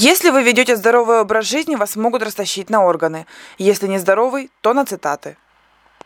Если вы ведете здоровый образ жизни, вас могут растащить на органы. Если не здоровый, то на цитаты.